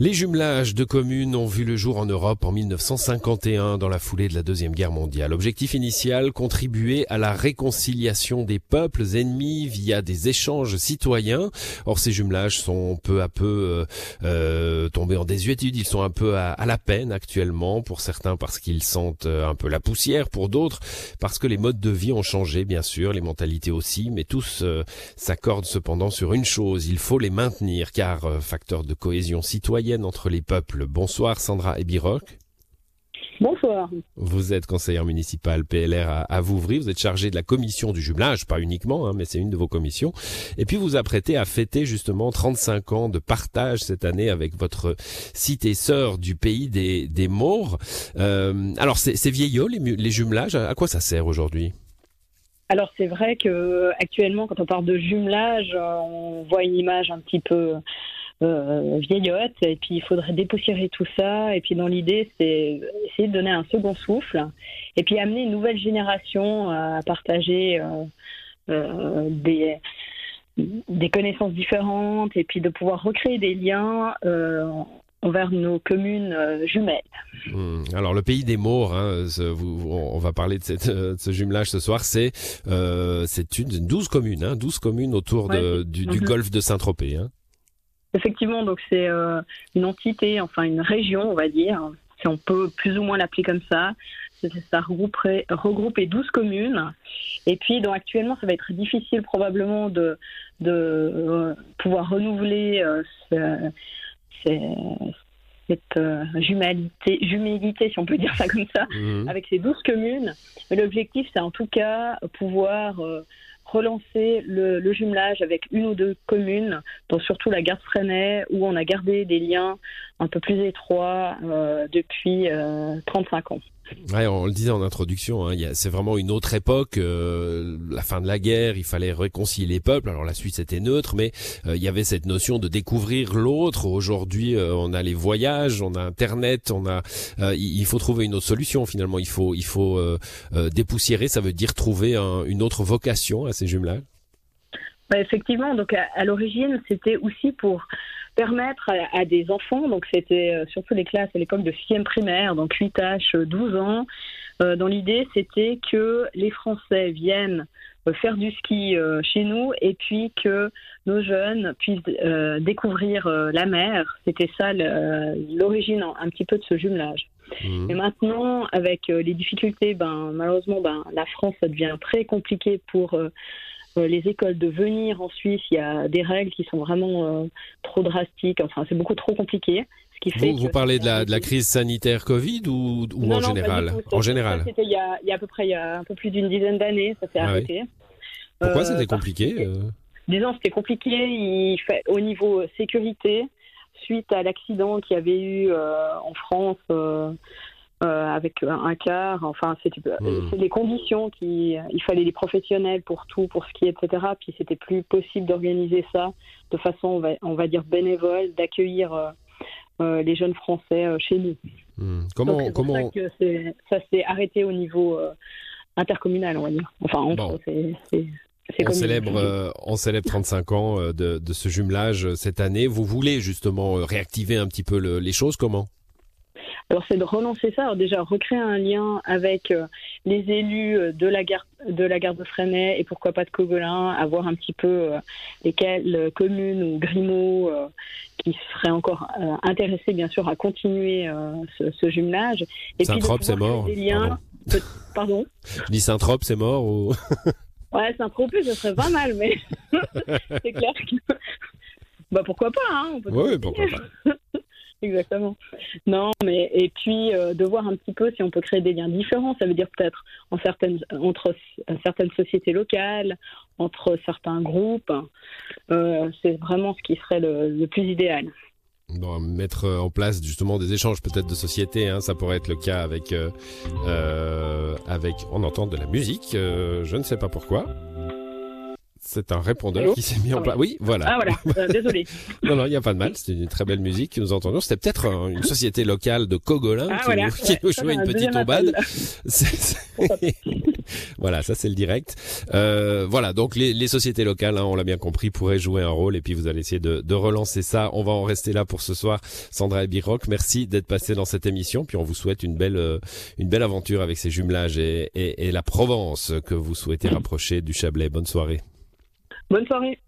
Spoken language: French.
Les jumelages de communes ont vu le jour en Europe en 1951 dans la foulée de la Deuxième Guerre mondiale. Objectif initial, contribuer à la réconciliation des peuples ennemis via des échanges citoyens. Or, ces jumelages sont peu à peu euh, euh tombés en désuétude. Ils sont un peu à, la peine actuellement, pour certains parce qu'ils sentent euh, un peu la poussière, pour d'autres parce que les modes de vie ont changé, bien sûr, les mentalités aussi, mais tous euh, s'accordent cependant sur une chose, il faut les maintenir, car facteur de cohésion citoyenne, entre les peuples. Bonsoir Sandra Ebiroc. Bonsoir. Vous êtes conseillère municipale PLR à, à Vouvry. Vous êtes chargée de la commission du jumelage, pas uniquement, hein, mais c'est une de vos commissions. Et puis vous apprêtez à fêter justement 35 ans de partage cette année avec votre cité sœur du pays des, des Maures. Euh, alors c'est vieillot les, les jumelages? À quoi ça sert aujourd'hui? Alors c'est vrai que actuellement, quand on parle de jumelage, on voit une image un petit peu euh, vieillotte, et puis il faudrait dépoussiérer tout ça. Et puis dans l'idée, c'est essayer de donner un second souffle, et puis amener une nouvelle génération à partager euh, euh, des des connaissances différentes et puis de pouvoir recréer des liens envers nos communes jumelles. Hmm. Alors le pays des Maures, hein, on va parler de, cette, ce jumelage ce soir, c'est c'est une 12 communes, hein, 12 communes autour de, du, du, mhm. golfe de Saint-Tropez. Hein. Effectivement, donc c'est euh, une entité, enfin une région, on va dire, si on peut plus ou moins l'appeler comme ça. Ça regrouperait, regrouper 12 communes. Et puis, donc, actuellement, ça va être difficile probablement de, de euh, pouvoir renouveler euh, cette jumélité, jumélité, si on peut dire ça comme ça, mmh. avec ces 12 communes. Mais l'objectif, c'est en tout cas pouvoir relancer le, jumelage avec une ou deux communes, dont surtout la garde Freinet, où on a gardé des liens un peu plus étroits euh, depuis 35 euh, ans. Ouais, on le disait en introduction, hein, c'est vraiment une autre époque. Euh, la fin de la guerre, il fallait réconcilier les peuples. Alors la Suisse était neutre, mais il y avait cette notion de découvrir l'autre. Aujourd'hui, on a les voyages, on a Internet, on a. il faut trouver une autre solution finalement. Il faut, il faut dépoussiérer. Ça veut dire trouver une autre vocation à ces jumelages. Bah, effectivement, donc à, l'origine, c'était aussi pour permettre à, des enfants, donc c'était euh, surtout les classes à l'époque de 6e primaire, donc 8H, 12 ans, euh, dans l'idée c'était que les Français viennent euh, faire du ski chez nous et puis que nos jeunes puissent découvrir la mer. C'était ça l'origine un, petit peu de ce jumelage. Mmh. Et maintenant, avec les difficultés, ben, malheureusement, ben, la France, ça devient très compliqué pour euh, les écoles de venir en Suisse, il y a des règles qui sont vraiment euh, trop drastiques. Enfin, c'est beaucoup trop compliqué. Ce qui fait vous, parlez de la, de la crise sanitaire Covid ou, ou en général En général. C'était il, y a, il y a à peu près il y a un peu plus d'une dizaine d'années, ça s'est ah arrêté. Pourquoi euh, c'était compliqué Disons, c'était compliqué il fait, au niveau sécurité suite à l'accident qu'il y avait eu en France euh, avec un quart. Enfin, c'est hmm. les conditions qui, il fallait des professionnels pour tout, pour skier, etc. Puis c'était plus possible d'organiser ça de façon, on va, on va dire bénévole, d'accueillir euh, euh, les jeunes Français chez nous. Hmm. Comment, Donc, comment ça, ça s'est arrêté au niveau intercommunal, on va dire. Enfin, entre, c'est on célèbre, on célèbre 35 ans de, de, ce jumelage cette année. Vous voulez justement réactiver un petit peu les choses Comment? Alors c'est de relancer ça, alors déjà recréer un lien avec euh, les élus euh, de la gare de la gare de Freinet et pourquoi pas de Cogolin, avoir un petit peu euh, lesquelles communes ou Grimaud qui seraient encore intéressés bien sûr à continuer ce, jumelage. Et Saint-Trope c'est mort. Des liens. Pardon. Je dis Saint-Trope c'est mort ou? ouais, Saint-Tropez, ce serait pas mal, mais c'est clair que. Bah pourquoi pas, hein on peut Oui, pourquoi pas. Exactement. Non, mais et puis euh, de voir un petit peu si on peut créer des liens différents. Ça veut dire peut-être en certaines, entre certaines sociétés locales, entre certains groupes. Euh, c'est vraiment ce qui serait le, plus idéal. Mettre en place justement des échanges peut-être de sociétés, hein, ça pourrait être le cas avec, euh, avec, on entend de la musique, je ne sais pas pourquoi. C'est un répondeur qui s'est mis en place. Oui, voilà. Ah voilà, euh, désolé. non, non, il n'y a pas de mal. C'était une très belle musique que nous entendons. C'était peut-être une société locale de Cogolin ah, qui, nous, jouait une petite tombade. voilà, ça c'est le direct. Euh, voilà, donc les, les sociétés locales, hein, on l'a bien compris, pourraient jouer un rôle et puis vous allez essayer de, de, relancer ça. On va en rester là pour ce soir. Sandra et Biroc, merci d'être passé dans cette émission. Puis on vous souhaite une belle, euh, une belle aventure avec ces jumelages et, et, et la Provence que vous souhaitez rapprocher du Chablais. Bonne soirée. Bonne soirée.